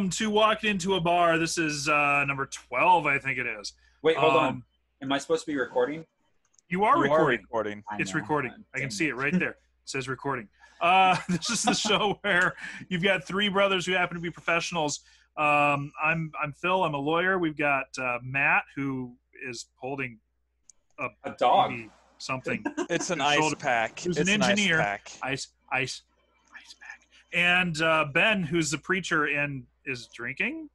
Welcome to Walk Into a Bar. This is uh, number 12, I think it is. Wait, hold on. Um, Am I supposed to be recording? You are You recording. recording. It's know. recording. I can see it right there. It says recording. Uh, this is the show where you've got three brothers who happen to be professionals. Um, I'm I'm Phil. I'm a lawyer. We've got uh, Matt who is holding A dog. maybe something It's an His ice shoulder- pack. Who's it's an an, engineer. ice pack. ice ice ice pack, and uh, Ben who's the preacher and is drinking.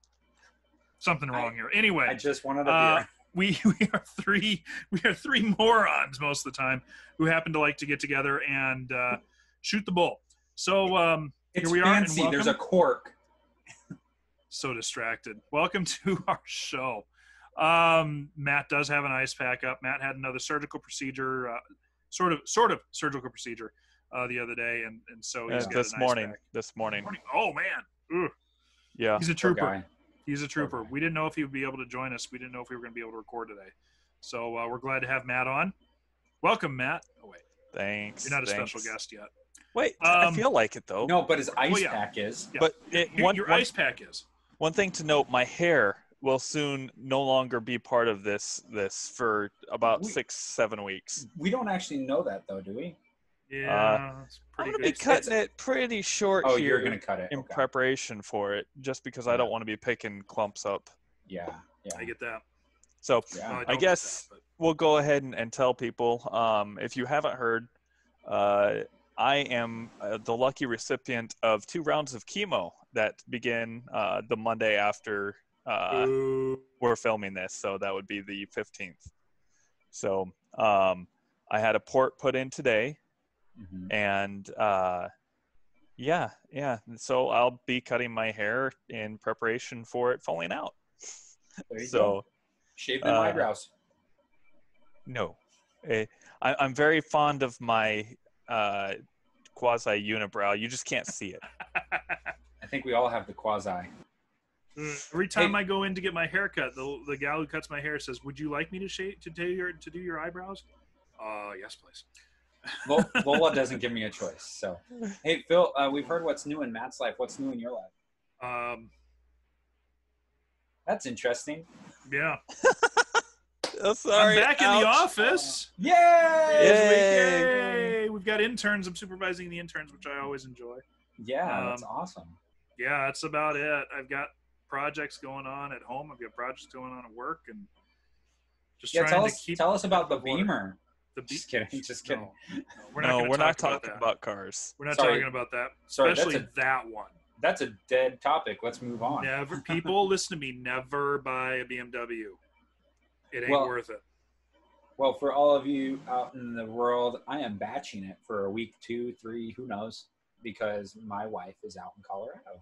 Something wrong here. Anyway, I just wanted a Uh, beer. we we are three we are three morons most of the time who happen to like to get together and uh, shoot the bull. So um, It's we are, and fancy. There's a welcome. cork. so distracted. Welcome to our show. Um, Matt does have an ice pack up. Matt had another surgical procedure, uh, sort of sort of surgical procedure uh, the other day, and and so he's Uh, got this an ice morning. pack. This morning. Morning. Oh man, Ugh. Yeah. he's a trooper. He's a trooper. guy. We didn't know if he would be able to join us. We didn't know if we were going to be able to record today. So uh, we're glad to have Matt on. Welcome, Matt. Oh wait, Thanks. you're not a thanks. special guest yet. Wait, I Um, feel like it though. No, but his ice Oh, yeah. pack is. Yeah. But it, Your, one, your one, ice pack is. one thing to note: my hair will soon no longer be part of this. This for about We- six, seven weeks. We don't actually know that though, do we? Yeah, it's I'm gonna good. be cutting it pretty short Oh, here you're gonna cut it. in Okay. preparation for it, just because I don't want to be picking clumps up. Yeah. Yeah. I get that. So yeah. No, I don't guess- that, we'll go ahead and, and tell people um, if you haven't heard uh, i am uh, the lucky recipient of two rounds of chemo that begin uh, the monday after uh, we're filming this so that would be the 15th so um, i had a port put in today Mhm. and uh, yeah yeah so i'll be cutting my hair in preparation for it falling out There you so go. Shave them uh, eyebrows. No, Eh, I, I'm very fond of my uh, quasi unibrow. You just can't see it. I think we all have the quasi. Every time Hey. I go in to get my hair cut, the, the gal who cuts my hair says, "Would you like me to shave to do your to do your eyebrows?" Uh, yes, please. Lo- Lola doesn't give me a choice. So, hey Phil, uh, we've heard what's new in Matt's life. What's new in your life? Um, That's interesting. yeah, Oh, sorry. I'm back in the ouch. office. Yay! Yay! We've got interns. I'm supervising the interns, which I always enjoy. Yeah, that's Um, awesome. Yeah, that's about it. I've got projects going on at home. I've got projects going on at work, and just Yeah, trying tell to us, keep tell us about the water. Beamer. The be- Just kidding, just kidding. No, no, we're not. No, we're not talk talking about, about, cars. We're not Sorry. talking about that, Sorry, especially that's a that one. that's a dead topic. Let's move on. Never, people listen to me. Never buy a BMW. It ain't Well- worth it. Well, for all of you out in the world, I am batching it for a week, two, three, who knows, because my wife is out in Colorado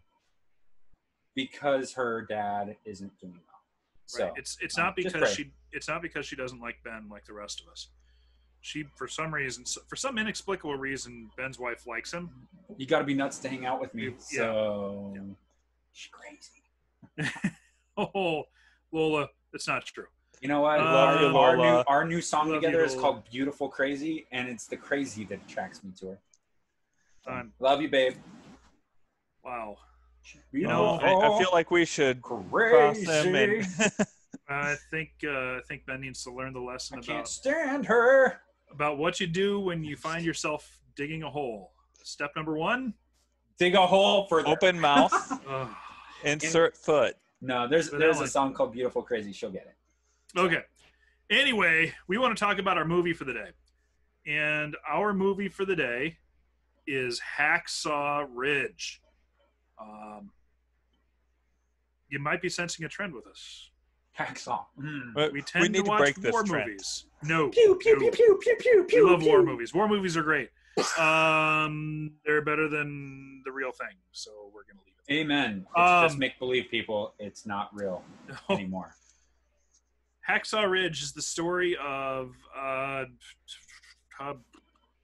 because her dad isn't doing well. So right. It's it's um, not just because she it's not because she doesn't like Ben like the rest of us. She for some reason for some inexplicable reason Ben's wife likes him. you got to be nuts to hang out with me. Yeah. So Yeah. she's crazy. Oh, Lola, that's not true. You know what? Uh, our, you, our new our new song Love you, together is called "Beautiful Crazy," and it's the crazy that attracts me to her. Um, Love you, babe. wow. You know, know, I, I feel like we should cross crazy. them and I think uh, I think Ben needs to learn the lesson I can't stand her. About what you do when you find yourself digging a hole. Step number one. Dig a hole for open mouth, insert foot. No, there's But there's a one- song called "Beautiful Crazy." She'll get it. Okay. Anyway, we want to talk about our movie for the day. And our movie for the day is Hacksaw Ridge. Um, you might be sensing a trend with us. Hacksaw. Mm. But We tend need to to, break this war trend. movies. No. Pew pew no. pew pew pew pew We pew. love war movies. War movies are great. Um, they're better than the real thing. So we're going to leave it. Amen. It's Um, just make believe, people. It's not real there. anymore. Hacksaw Ridge is the story of uh, uh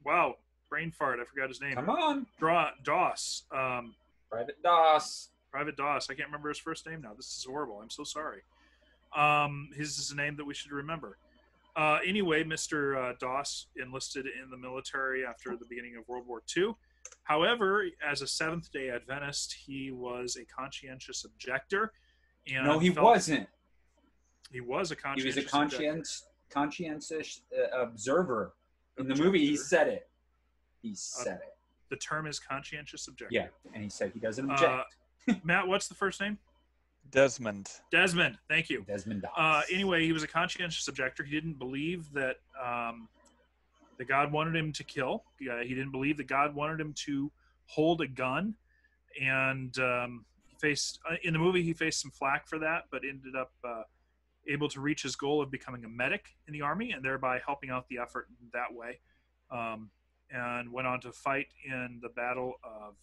wow, brain fart. I forgot his name. Come on, Draw Doss. Um, Private Doss. Private Doss. I can't remember his first name now. This is horrible. I'm so sorry. Um, his is a name that we should remember. Uh, anyway, Mr. Uh, Doss enlisted in the military after the beginning of World War II. However, as a Seventh Day Adventist, he was a conscientious objector. And no, he felt- wasn't. He was a conscientious. He was a objector. conscience, conscientious uh, observer. In the movie, he said it. He said it. The term is conscientious objector. Yeah, and he said he doesn't Uh, object. Matt, what's the first name? Desmond. Desmond. Thank you. Desmond Uh, anyway, he was a conscientious objector. He didn't believe that um, that God wanted him to kill. Uh, he didn't believe that God wanted him to hold a gun, and um, he faced uh, in the movie he faced some flack for that, but ended up uh, able to reach his goal of becoming a medic in the army and thereby helping out the effort that way. Um, and went on to fight in the Battle of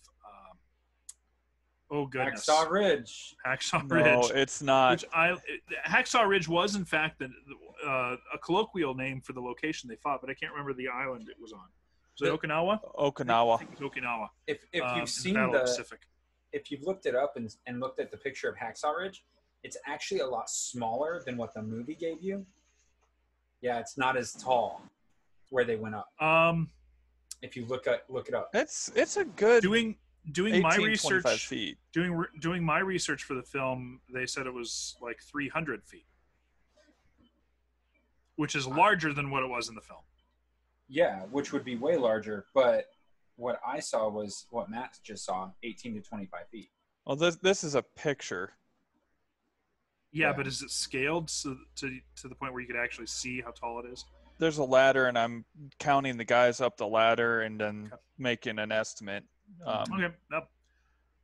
oh goodness Hacksaw Ridge. Hacksaw Ridge. No, Ridge. it's not. Which I it- Hacksaw Ridge was in fact the, uh, a colloquial name for the location they fought, but I can't remember the island it was on. Was it The- Okinawa? I Okinawa. think it was Okinawa. If if um, you've seen Battle of the, Pacific. if you've looked it up and, and looked at the picture of Hacksaw Ridge, it's actually a lot smaller than what the movie gave you. Yeah, it's not as tall where they went up. Um, If you look at look it up. It's it's a good doing doing 18, my research, feet. doing doing my research for the film, they said it was like 300 feet, which is larger than what it was in the film. Yeah, which would be way larger, but what I saw was what Matt just saw, 18 to 25 feet. Well, this this is a picture. Yeah, Yeah. but is it scaled so to to the point where you could actually see how tall it is? There's a ladder, and I'm counting the guys up the ladder and then Okay. making an estimate. Um, Okay, nope.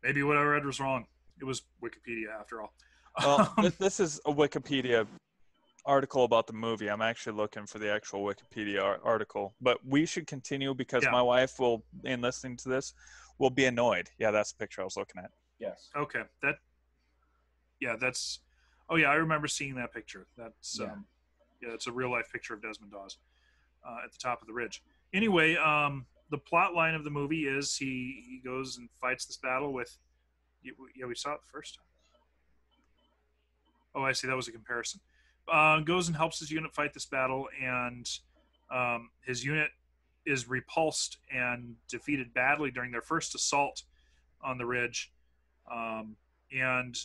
maybe what I read was wrong. It was Wikipedia after all. Well, Um, this, this is a Wikipedia article about the movie. I'm actually looking for the actual Wikipedia ar- article, but we should continue because Yeah. my wife will, in listening to this, will be annoyed. Yeah, that's the picture I was looking at. Yes. okay, that. Yeah, that's. Oh yeah, I remember seeing that picture. That's Yeah. um, yeah, it's a real life picture of Desmond Doss uh, at the top of the ridge. Anyway, um, the plot line of the movie is he he goes and fights this battle with. Yeah, we saw it first time. Oh, I see. That was a comparison. Uh, goes and helps his unit fight this battle, and um, his unit is repulsed and defeated badly during their first assault on the ridge. Um, and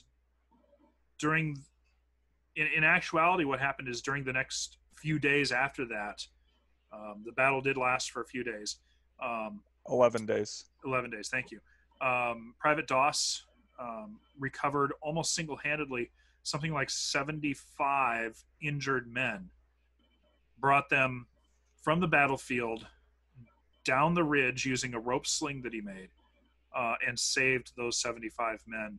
during, in, in actuality, what happened is during the next few days after that, um, the battle did last for a few days. Um, 11 days. 11 days. Thank you. Um, Private Doss um, recovered almost single handedly something like 75 injured men, brought them from the battlefield down the ridge using a rope sling that he made, uh, and saved those 75 men,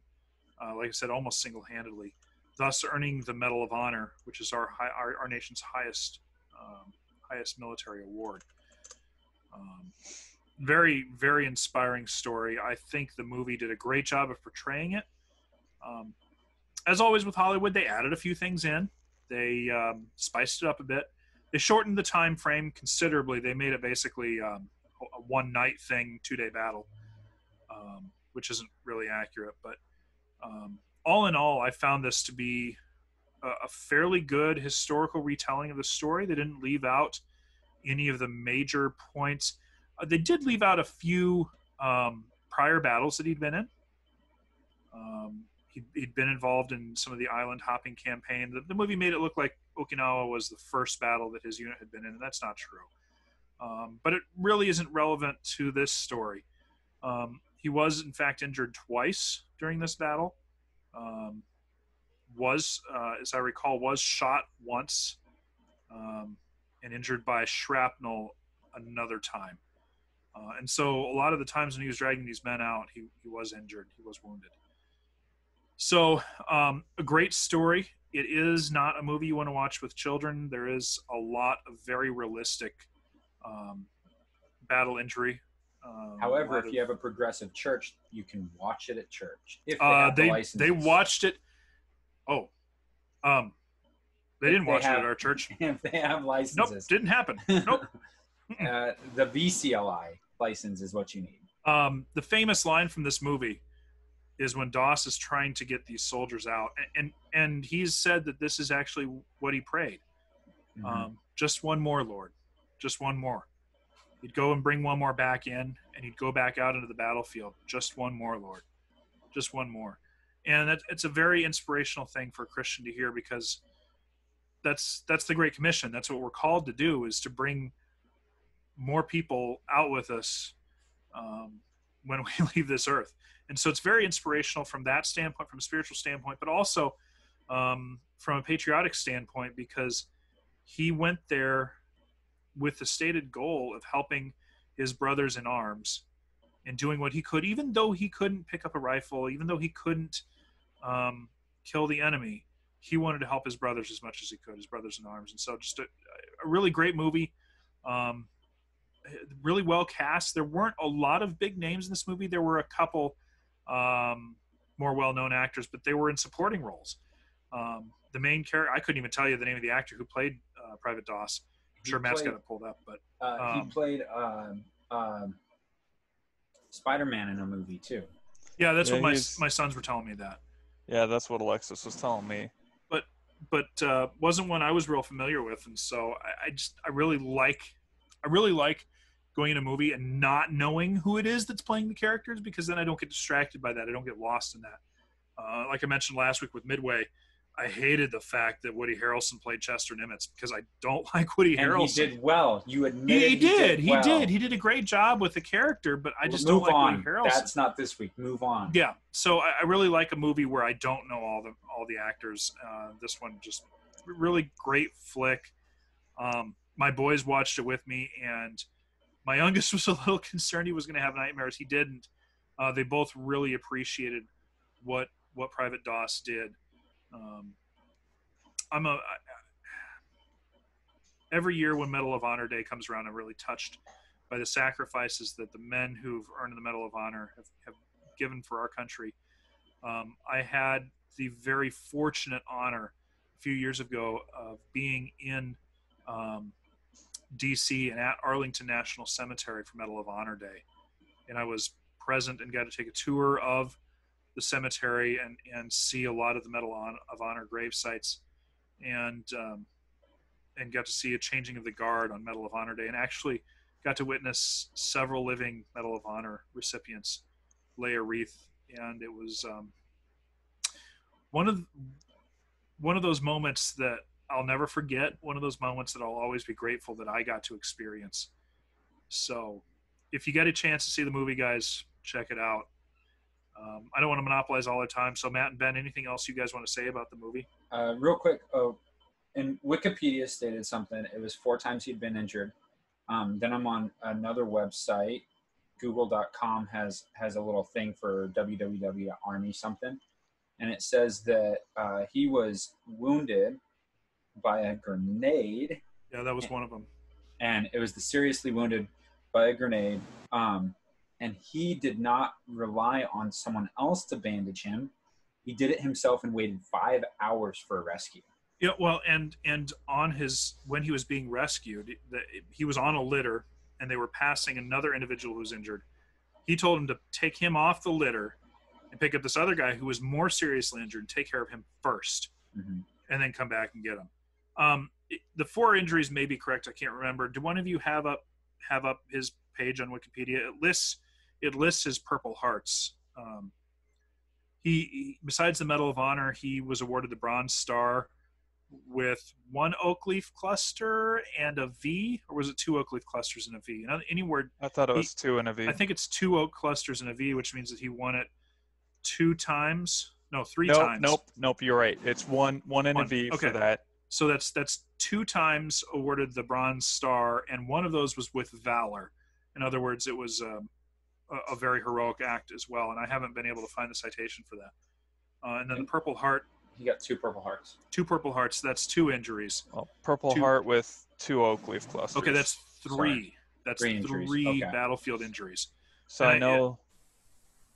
uh, like I said, almost single handedly, thus earning the Medal of Honor, which is our, high, our, our nation's highest, um, highest military award. Um, very very inspiring story. I think the movie did a great job of portraying it. Um, as always with hollywood they added a few things in. They um, spiced it up a bit. They shortened the time frame considerably. They made it basically um, a one night thing two day battle um, which isn't really accurate but um, all in all i found this to be a, a fairly good historical retelling of the story. They didn't leave out any of the major points uh, they did leave out a few um, prior battles that he'd been in. Um, he'd, he'd been involved in some of the island hopping campaign. The, the movie made it look like Okinawa was the first battle that his unit had been in, and that's not true. Um, but it really isn't relevant to this story. Um, he was, in fact, injured twice during this battle. Um, was, uh, as I recall, was shot once um, and injured by shrapnel another time. Uh, and so a lot of the times when he was dragging these men out, he, he was injured, he was wounded. So um, a great story. It is not a movie you want to watch with children. There is a lot of very realistic um, battle injury. Um, However, if you have a progressive church, you can watch it at church. If they uh, have the they watched it. Oh, um, they didn't they watch it at our church. if they have licenses. Nope, didn't happen. Nope. uh, the VCLI license is what you need. um, the famous line from this movie is when Doss is trying to get these soldiers out, and and, and he's said that this is actually what he prayed. Mhm. Um, just one more, Lord, just one more. He'd go and bring one more back in, and he'd go back out into the battlefield. Just one more, Lord. Just one more. And that, it's a very inspirational thing for a Christian to hear because that's that's the Great Commission. That's what we're called to do is to bring more people out with us um, when we leave this earth. And so it's very inspirational from that standpoint, from a spiritual standpoint, but also um, from a patriotic standpoint because he went there with the stated goal of helping his brothers in arms and doing what he could, even though he couldn't pick up a rifle, even though he couldn't um, kill the enemy. He wanted to help his brothers as much as he could, his brothers in arms. And so, just a, a really great movie. Um, really well cast. There weren't a lot of big names in this movie. There were a couple um, more well known actors, but they were in supporting roles. Um, the main character, I couldn't even tell you the name of the actor who played uh, Private Doss. I'm He sure Matt's played- got it pulled up, but Uh, he Um, played um, um, Spider-Man in a movie too. yeah, that's Yeah, what my my sons were telling me that. Yeah, that's what Alexis was telling me. But uh, wasn't one I was real familiar with, and so I, I just I really like I really like going in a movie and not knowing who it is that's playing the characters because then I don't get distracted by that. I don't get lost in that. Uh, like I mentioned last week with Midway, I hated the fact that Woody Harrelson played Chester Nimitz because I don't like Woody And Harrelson. he did well. You He, admitted he did. He well. did. He did a great job with the character, but I just Move don't like on. Woody Harrelson. That's not this week. Move on. Yeah, so I, I really like a movie where I don't know all the all the actors. Uh, this one just really great flick. Um, my boys watched it with me, and my youngest was a little concerned he was going to have nightmares. He didn't. Uh, they both really appreciated what what Private Doss did. Um, I'm a I, every year when Medal of Honor Day comes around, I'm really touched by the sacrifices that the men who've earned the Medal of Honor have, have given for our country. Um, I had the very fortunate honor a few years ago of being in um, DC and at Arlington National Cemetery for Medal of Honor Day. And I was present and got to take a tour of the cemetery and, and see a lot of the Medal of Honor grave sites and um, and got to see a changing of the guard on Medal of Honor Day and actually got to witness several living Medal of Honor recipients lay a wreath and it was um, one of one of those moments that I'll never forget. One of those moments that I'll always be grateful that I got to experience. So, if you get a chance to see the movie, guys, check it out. Um, I don't want to monopolize all our time. So, Matt and Ben, anything else you guys want to say about the movie? Uh, real quick, oh, and Wikipedia stated something. It was four times he'd been injured. Um, then I'm on another website. Google.com has has a little thing for www Army something, and it says that uh, he was wounded by a grenade, Yeah, that was one of them. and it was the seriously wounded by a grenade. Um, and he did not rely on someone else to bandage him. He did it himself and waited five hours for a rescue. Yeah, well, and and on his when he was being rescued, the, he was on a litter, and they were passing another individual who was injured. He told him to take him off the litter and pick up this other guy who was more seriously injured and take care of him first, Mhm. and then come back and get him. Um, it- the four injuries may be correct. I can't remember. Do one of you have up have up his page on Wikipedia? It lists it lists his Purple Hearts. Um, he, he besides the Medal of Honor, he was awarded the Bronze Star with one oak leaf cluster and a V, or was it two oak leaf clusters and a V? Other- Anywhere, I thought it He- was two and a V. I think it's two oak clusters and a V, which means that he won it two times. No, three nope, times. nope, nope. You're right. It's one, one and One, a V okay. for that. So that's that's two times awarded the Bronze Star, and one of those was with valor. In other words, it was um, a, a very heroic act as well. And I haven't been able to find the citation for that. Uh, and then the Purple Heart, He got two Purple Hearts. two Purple Hearts. That's two injuries. Well, Purple Two- Heart with two oak leaf clusters. Okay, that's three. That's Three three, okay. battlefield injuries. So and I I- know,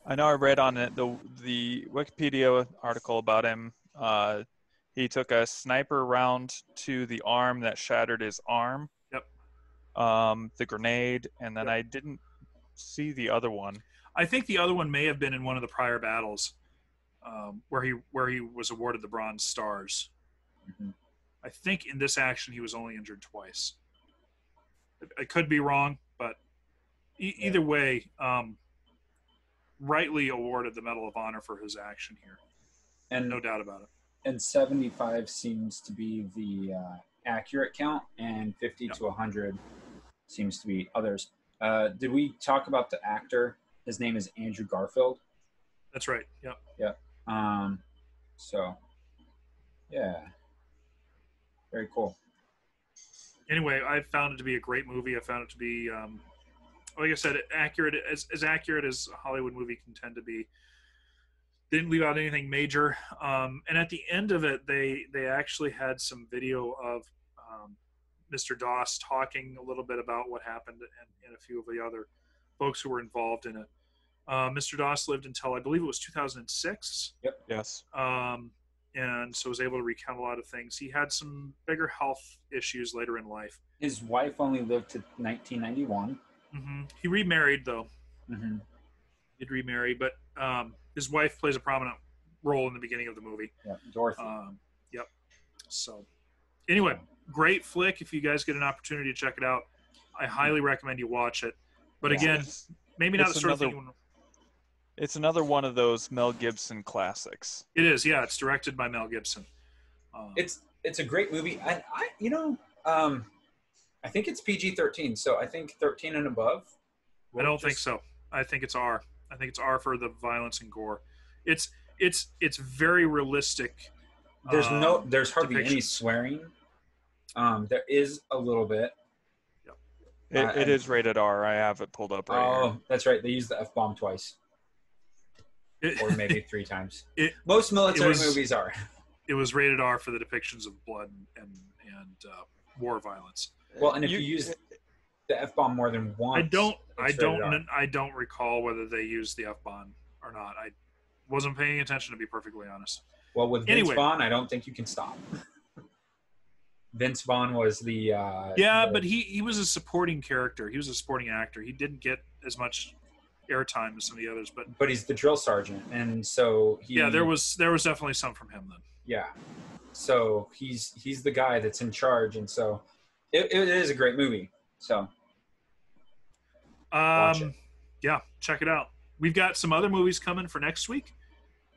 I know. I read on it the the Wikipedia article about him. Uh, he took a sniper round to the arm that shattered his arm. Yep. Um, the grenade, and then I didn't see the other one. I think the other one may have been in one of the prior battles, um, where he where he was awarded the Bronze Stars. Mhm. I think in this action he was only injured twice. I- I could be wrong, but E- Yeah. Either way, um, rightly awarded the Medal of Honor for his action here. And No doubt about it. and 75 seems to be the uh, accurate count, and 50 Yep. to 100 seems to be others. Uh, did we talk about the actor? His name is Andrew Garfield. That's right. Yep. Um, so, yeah, very cool. Anyway, I found it to be a great movie. I found it to be, um, like I said, accurate as as accurate as a Hollywood movie can tend to be. Didn't leave out anything major. Um, and at the end of it, they they actually had some video of um, Mr. Doss talking a little bit about what happened and, and a few of the other folks who were involved in it. Uh, Mr. Doss lived until I believe it was 2006 Yep. Yes. um, and so was able to recount a lot of things. He had some bigger health issues later in life. His wife only lived to 1991. Mm-hmm. He remarried though. Mm-hmm. He did remarry, but um, his wife plays a prominent role in the beginning of the movie. Yeah, Dorothy. Um, yep. So, anyway, great flick. If you guys get an opportunity to check it out, I highly recommend you watch it. But Yeah. again, It's, maybe not it's the sort of another- thing. you wanna- it's another one of those Mel Gibson classics. It is, yeah. It's directed by Mel Gibson. Um, it's it's a great movie. I, I you know, um, I think it's PG-13, so I think 13 and above. I don't think so. I think it's R. I think it's R for the violence and gore. It's it's it's very realistic. There's no, um, there's hardly any swearing. Um, there is a little bit. It, Uh, it and- is rated R. I have it pulled up right oh, here. that's right. They use the f bomb twice, It, or maybe three times. It- Most military was- movies are. it was rated R for the depictions of blood and and uh, war violence. Well, and if you, use the f bomb more than once, I don't I don't rated R. I don't recall whether they used the F bomb or not. I wasn't paying attention to be perfectly honest. Well, with Vince Anyway. Vaughn, I don't think you can stop. Vince Vaughn was the uh, Yeah, the- but he he was a supporting character. He was a supporting actor. He didn't get as much airtime as some of the others, but but he's the drill sergeant, and so he yeah, there was there was definitely some from him then. yeah. So he's he's the guy that's in charge, and so it, it is a great movie. So Um, yeah, check it out. We've got some other movies coming for next week,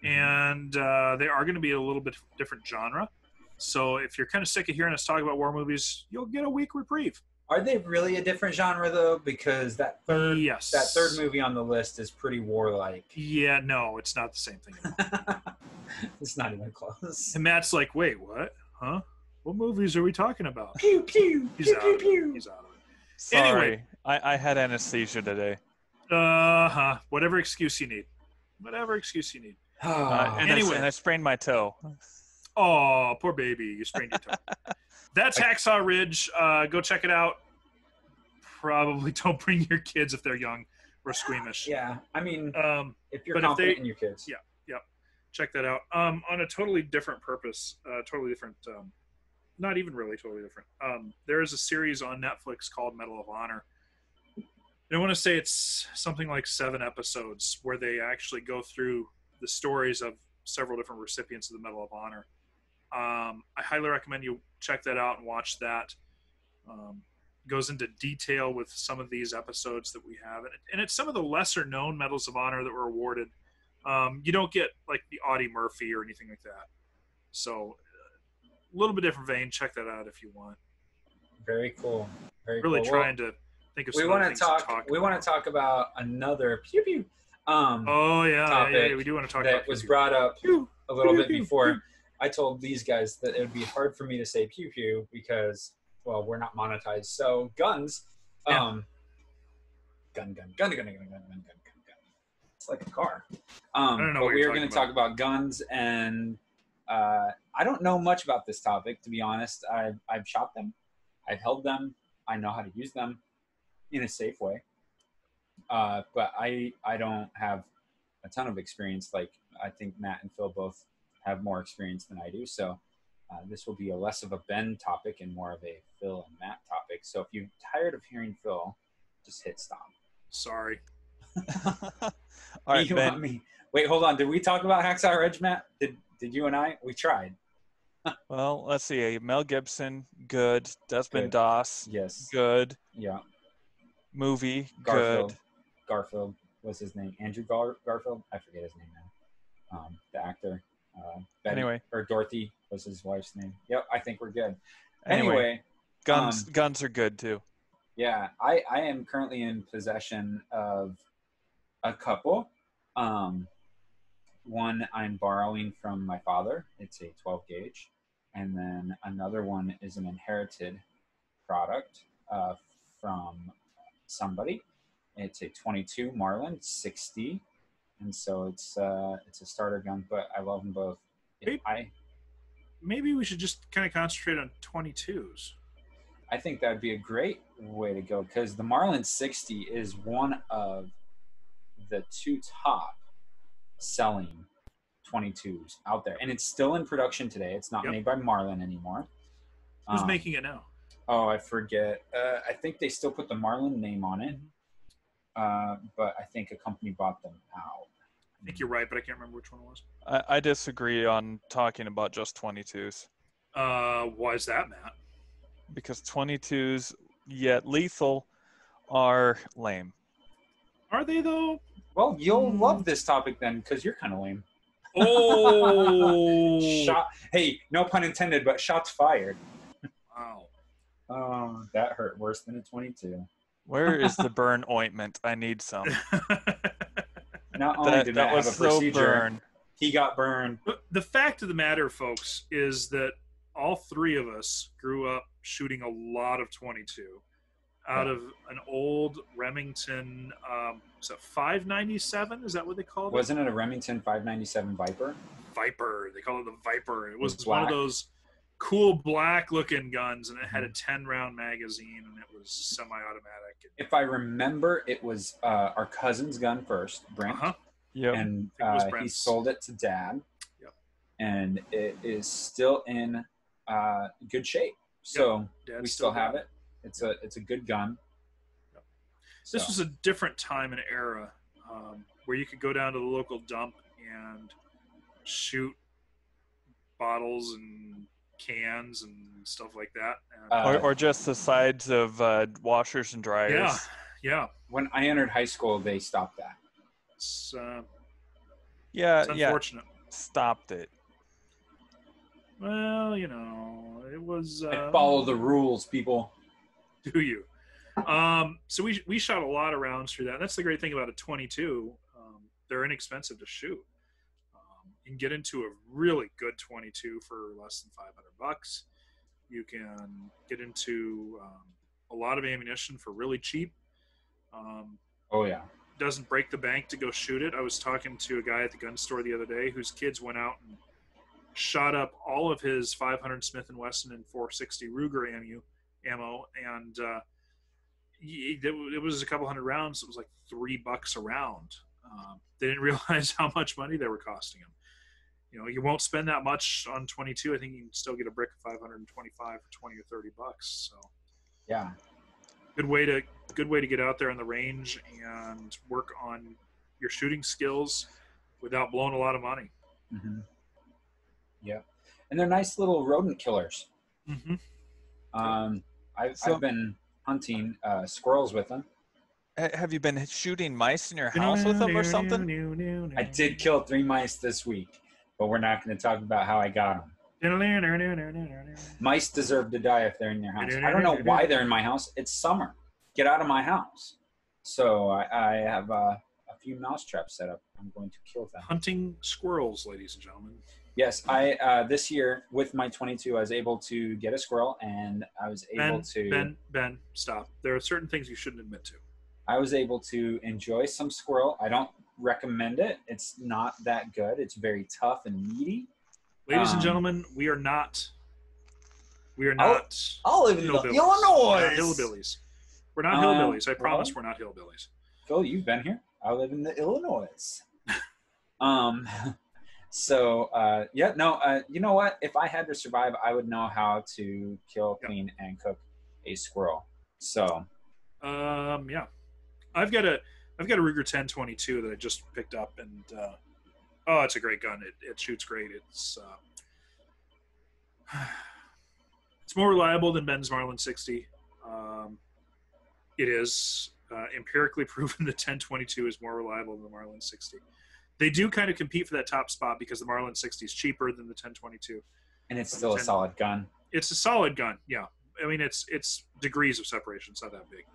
Mm-hmm. and uh, they are going to be a little bit different genre. So if you're kind of sick of hearing us talk about war movies, you'll get a week reprieve. are they really a different genre though? Because that third Yes, that third movie on the list is pretty warlike. Yeah, no, it's not the same thing. anymore. it's not even close. and Matt's like, "Wait, what? Huh? What movies are we talking about?" Pew pew He's pew out. pew Of it. pew. He's out of it. Sorry, Anyway. I, I had anesthesia today. Uh huh. Whatever excuse you need. Whatever excuse you need. Uh, and, Anyway. I, and I sprained my toe. Oh, poor baby. You sprained your toe. That's Hacksaw Ridge. Uh, go check it out. Probably don't bring your kids if they're young or squeamish. yeah, I mean, Um, if you're but if confident they- in your kids, Yeah. yeah. check that out. Um, on a totally different purpose, uh, totally different. Um, not even really totally different. Um, there is a series on Netflix called Medal of Honor. I want to say it's something like seven episodes where they actually go through the stories of several different recipients of the Medal of Honor. Um, I highly recommend you check that out and watch that. Um, goes into detail with some of these episodes that we have, and, it, and it's some of the lesser known medals of honor that were awarded. Um, you don't get like the Audie Murphy or anything like that. So, uh, a little bit different vein. Check that out if you want. very cool. Very Really cool. Well, trying to think of. we want to talk, talk. we want to talk about another pew pew um Oh yeah, yeah, yeah, we do want to talk that about was Pew brought up Pew. a little Pew, bit before. I told these guys that it would be hard for me to say pew pew because well we're not monetized. So guns Yeah. um gun gun gun gun gun gun gun gun gun gun. Gun it's like a car. Um I don't know but we you're going to talk about guns and uh i don't know much about this topic to be honest. I've i've shot them. I've held them. I know how to use them in a safe way. Uh, but I I don't have a ton of experience. Like I think Matt and Phil both have more experience than I do. So uh, this will be a less of a Ben topic and more of a Phil and Matt topic. So if you're tired of hearing Phil, just hit stop. Sorry. All right, you want Ben. me? Wait, hold on. Did we talk about Hacksaw Ridge, Matt? Did Did you and I? We tried. Well, let's see. Mel Gibson, good. Desmond Good. Doss, Yes. good. Yeah. movie, Garfield. good. Garfield was his name. Andrew Gar- Garfield. I forget his name now. Um, the actor. Uh, Betty, Anyway. or Dorothy was his wife's name. Yep, I think we're good. Anyway, Anyway, guns um, guns are good too. yeah, I I am currently in possession of a couple. Um, one I'm borrowing from my father. It's a 12 gauge, and then another one is an inherited product uh, from somebody. It's a 22 Marlin 60, and so it's uh, it's a starter gun. But I love them both. Hey. I Maybe we should just kind of concentrate on 22s. I think that would be a great way to go because the Marlin 60 is one of the two top selling 22s out there, and it's still in production today. It's not Yep. made by Marlin anymore. Who's Um, making it now? Oh, I forget. Uh, I think they still put the Marlin name on it, uh, but I think a company bought them out. I think you're right, but I can't remember which one it was. I, I disagree on talking about just 22s Uh, why is that, Matt? because 22s, yet lethal, are lame. Are they though? Well, you'll Hmm. love this topic then because you're kind of lame. Oh, Shot. Hey, no pun intended, but shots fired. wow. Oh, that hurt worse than a 22. Where is the burn ointment? I need some. Not only That, did that I was have a so procedure, burn. he got burned. But the fact of the matter, folks, is that all three of us grew up shooting a lot of 22 out of an old Remington. Um, is that 597? Is that what they called it? Wasn't it a Remington 597 Viper? Viper. They call it the Viper. It was It's one of those cool black looking guns, and it had a Mhm. 10 round magazine, and it was semi automatic. If I remember, it was uh, our cousin's gun first, Brent, huh. Yep. and I think it was uh, he sold it to dad. Yep. And it is still in uh, good shape. So we still have it. It's a it's a good gun. Yep. This was a different time and era um, where you could go down to the local dump and shoot bottles and cans and stuff like that. And, Uh, or, or just the sides of uh, washers and dryers. yeah, yeah. when I entered high school, they stopped that. It's, uh, Yeah, it's yeah. unfortunate. Stopped it. Well, you know, it was. Uh, I follow the rules, people. do you? Um, so we we shot a lot of rounds through that. That's the great thing about a 22. Um, they're inexpensive to shoot. You can get into a really good 22 for less than 500 bucks. You can get into um, a lot of ammunition for really cheap. Um, Oh yeah. doesn't break the bank to go shoot it. I was talking to a guy at the gun store the other day whose kids went out and shot up all of his 500 Smith and Wesson and 460 Ruger ammo, ammo, and uh, it it was a couple hundred rounds. It was like three bucks a round. Um, they didn't realize how much money they were costing him. You know, you won't spend that much on 22. I think you can still get a brick of 525 for 20 or 30 bucks. So Yeah. good way to good way to get out there on the range and work on your shooting skills without blowing a lot of money. hmm Yeah. And they're nice little rodent killers. Mm-hmm. Um, I've, So- I've been hunting uh, squirrels with them. Have you been shooting mice in your house with them or something? I did kill three mice this week, but we're not going to talk about how I got them. Mice deserve to die if they're in your house. I don't know why they're in my house. It's summer. Get out of my house. So I, I have uh, a few mouse traps set up. I'm going to kill them. Hunting squirrels, ladies and gentlemen. Yes, I uh, this year with my 22, I was able to get a squirrel, and I was able Ben, to Ben, Ben, stop. There are certain things you shouldn't admit to. I was able to enjoy some squirrel. I don't recommend it. It's not that good. It's very tough and meaty. Ladies and Um, gentlemen, we are not. We are I'll- not. I'll live in. Illinois. Not hillbillies. We're not Um, hillbillies. I promise well- we're not hillbillies. Phil, you've been here. I live in the Illinois. um, so uh, yeah, no, uh, you know what? If I had to survive, I would know how to kill, Yep. clean, and cook a squirrel. So Um, yeah, I've got a I've got a Ruger 1022 that I just picked up, and uh, oh, it's a great gun. It, it shoots great. It's uh, it's more reliable than Ben's Marlin 60. Um, it is. uh, empirically proven the 1022 is more reliable than the Marlin 60. They do kind of compete for that top spot because the Marlin 60 is cheaper than the 1022. And it's still a solid gun. It's a solid gun, yeah. I mean, it's it's degrees of separation. It's not that big,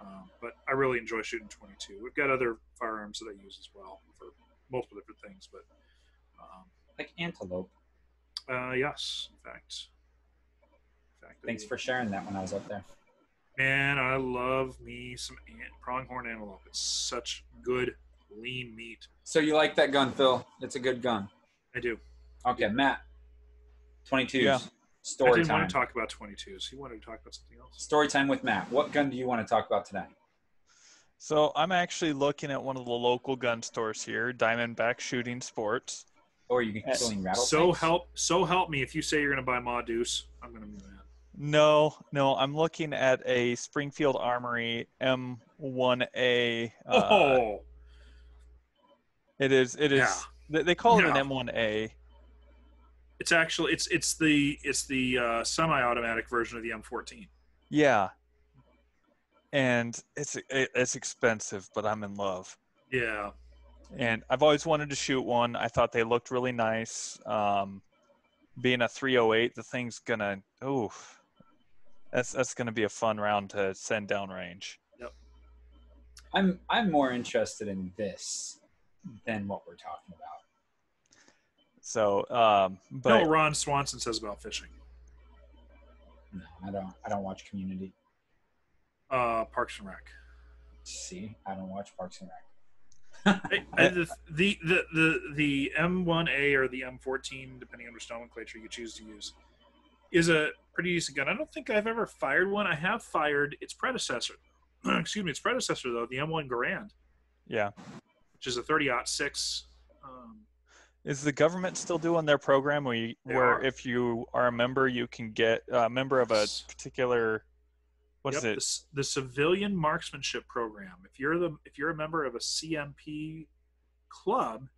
um, but I really enjoy shooting 22. We've got other firearms that I use as well for multiple different things, but um, Like antelope. uh, yes, in fact. In fact, Thanks I- for sharing that when I was up there. Man, I love me some ant, pronghorn antelope. It's such good lean meat. So you like that gun, Phil? It's a good gun. I do. Okay, Matt. 22s. Yeah. I Story didn't time. want to talk about 22s. He wanted to talk about something else. Story time with Matt. What gun do you want to talk about today? So I'm actually looking at one of the local gun stores here, Diamondback Shooting Sports. Or you can killing rattlesnakes? So help, so help me. If you say you're going to buy Ma Deuce, I'm going to be mad. No, no, I'm looking at a Springfield Armory M1A. Uh, oh, It is. It is. Yeah. They, they call it Yeah. an M1A. It's actually it's it's the it's the uh, semi-automatic version of the M14. Yeah. And it's it's expensive, but I'm in love. Yeah, And I've always wanted to shoot one. I thought they looked really nice. Um, being a 308, the thing's gonna. Ooh, that's that's gonna be a fun round to send downrange. Yep. I'm I'm more interested in this than what we're talking about. So, um, but know what Ron Swanson says about fishing. No, I don't I don't watch community. Uh, Parks and Rec. See, I don't watch Parks and Rec. Hey, I- the, the the the the M1A or the M14, depending on which nomenclature you choose to use, is a pretty decent gun. I don't think I've ever fired one. I have fired its predecessor. Excuse me, its predecessor though, the M1 Garand, yeah, which is a 30-06. Um, is the government still doing their program where, you, They where are. if you are a member, you can get a member of a particular what is Yep, it? The, c- the civilian marksmanship program. If you're the if you're a member of a CMP club,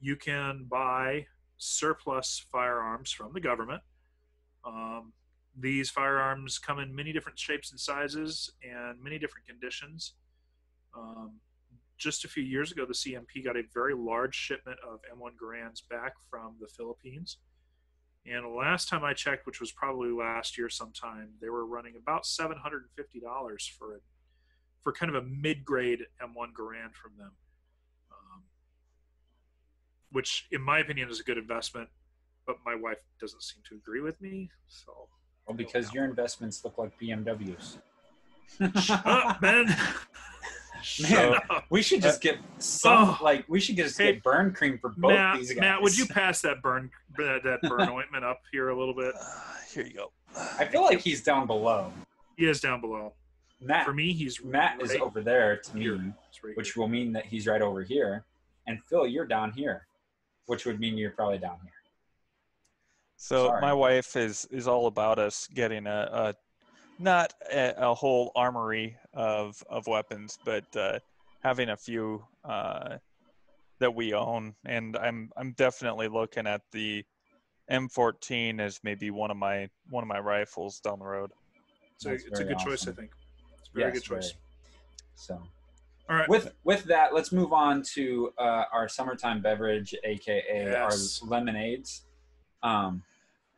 you can buy surplus firearms from the government. Um, these firearms come in many different shapes and sizes and many different conditions. Um, just a few years ago, the CMP got a very large shipment of M1 Garands back from the Philippines. And the last time I checked, which was probably last year sometime, they were running about seven hundred and fifty dollars for a for kind of a mid-grade M1 Garand from them, um, which, in my opinion, is a good investment. But my wife doesn't seem to agree with me. So, Well, because your investments look like BMWs. shut up, Ben. Shut Man, up. We should just get some Oh. like we should just Hey, get burn cream for both Matt, these guys. Matt, would you pass that burn that, that burn ointment up here a little bit? Uh, here you go. I feel like he's down below. He is down below. Matt For me, he's Matt is over there to me, right which will mean that he's right over here. And Phil, you're down here, which would mean you're probably down here. So Sorry. my wife is is all about us getting a, a not a, a whole armory of of weapons, but uh, having a few uh, that we own. And I'm I'm definitely looking at the M14 as maybe one of my one of my rifles down the road. So That's it's a very good choice, I think. It's a very Yes, good choice. very. So All right. with with that, let's move on to uh, our summertime beverage, aka Yes. our lemonades. Um,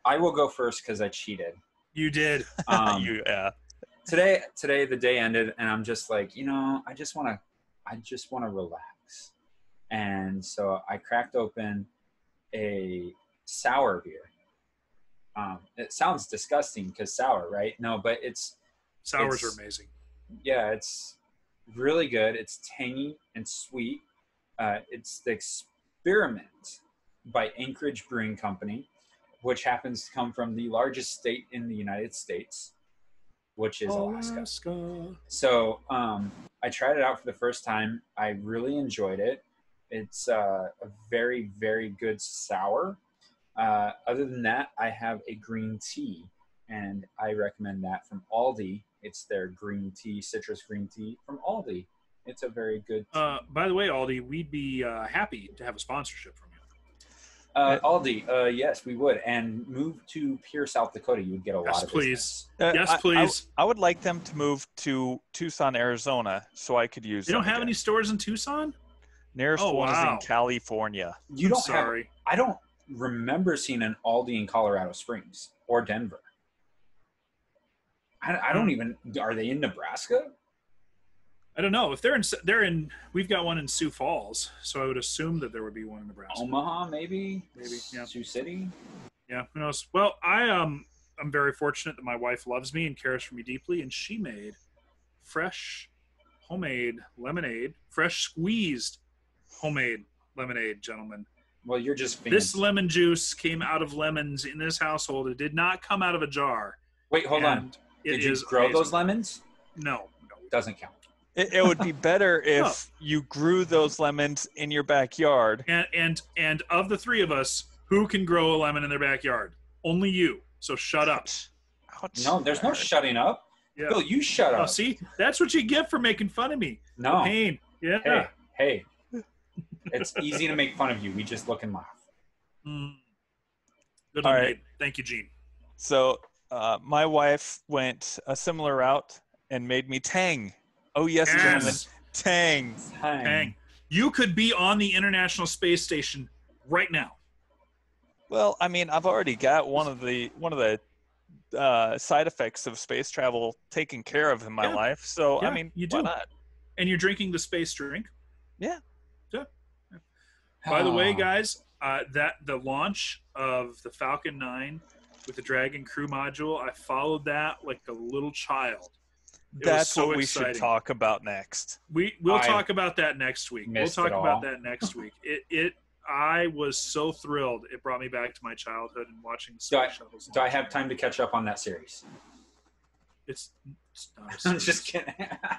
I will go first because I cheated. You did. Um, you, yeah. today today the day ended and i'm just like you know i just want to i just want to relax and so i cracked open a sour beer um, it sounds disgusting because sour right no but it's Sours It's- are amazing. yeah it's really good it's tangy and sweet uh, it's the experiment by anchorage brewing company which happens to come from the largest state in the united states which is alaska Alaska. so um, I tried it out for the first time. I really enjoyed it. It's uh, a very, very good sour. Uh, other than that, I have a green tea, and I recommend that from Aldi. It's their green tea, citrus green tea from Aldi. It's a very good. Tea. Uh, by the way, Aldi, we'd be uh, happy to have a sponsorship from. Uh, Aldi, uh, yes, we would. And move to Pierre, South Dakota. You would get a Yes, lot of please. business. Uh, Yes, I- I- please. I, would like them to move to Tucson, Arizona, so I could use. You don't have again. any stores in Tucson? Nearest Oh, one is in California. You I'm don't have. sorry. I don't remember seeing an Aldi in Colorado Springs or Denver. I, I don't Hmm. even. Are they in Nebraska? I don't know if they're in. They're in. We've got one in Sioux Falls, so I would assume that there would be one in Nebraska. Omaha, maybe. Maybe, yeah. Sioux City. Yeah, who knows? Well, I um, I'm very fortunate that my wife loves me and cares for me deeply, and she made fresh, homemade lemonade, fresh squeezed, homemade lemonade, gentlemen. Well, you're just This lemon juice came out of lemons in this household. It did not come out of a jar. Wait, hold on. Did you grow amazing. those lemons? No, no. Doesn't count. It, it would be better if you grew those lemons in your backyard. And and and of the three of us, who can grow a lemon in their backyard? Only you. So shut up. Ouch. No, there's no shutting up. Yeah. Bill, you shut Oh, up. see, that's what you get for making fun of me. no. Pain. Yeah. Hey, hey. It's easy to make fun of you. We just look and laugh. Mm. Good All right. lemonade. Thank you, Gene. So uh, my wife went a similar route and made me Tang. Oh yes, gentlemen, Yes. Tang. Hang. You could be on the International Space Station right now. Well, I mean, I've already got one of the one of the uh, side effects of space travel taken care of in my Yeah. life. So Yeah, I mean, you why do. not? And you're drinking the space drink. Yeah. Yeah. By the way, guys, uh, that the launch of the Falcon 9 with the Dragon Crew module, I followed that like a little child. It That's so what we exciting. should talk about next. We we'll I talk about that next week. We'll talk about that next week. It it I was so thrilled. It brought me back to my childhood and watching the Do I- space shuttles. Do I have time to catch up on that series? It's, it's not a I'm just kidding.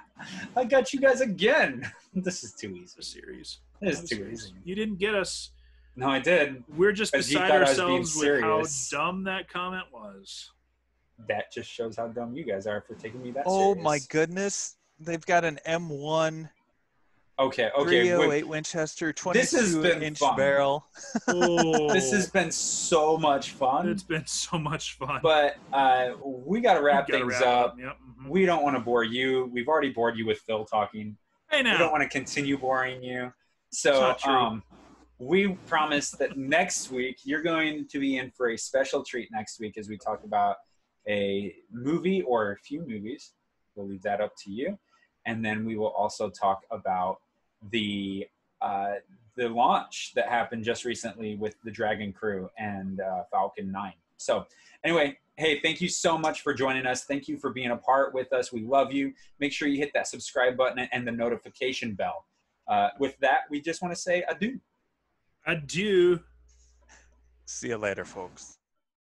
I got you guys again. This is too It's a easy. series. This is too series. easy. You didn't get us. No, I did. We're just beside thought I was being ourselves with how dumb that comment was. That just shows how dumb you guys are for taking me that Oh serious. my goodness, they've got an M1 Okay, okay. 308 wait. Winchester This has 22 been inch fun. barrel. This has been so much fun, It's been so much fun. but uh, we got to wrap things wrap up. Yep. mhm. We don't want to bore you. We've already bored you with Phil talking. Hey We don't want to continue boring you. So um, we promise that next week you're going to be in for a special treat next week as we talk about a movie or a few movies. We'll leave that up to you, and then we will also talk about the uh, the launch that happened just recently with the Dragon Crew and uh, Falcon Nine. So anyway, hey, thank you so much for joining us. Thank you for being a part with us. We love you. Make sure you hit that subscribe button and the notification bell. Uh, with that, we just want to say adieu. Adieu. See you later, folks.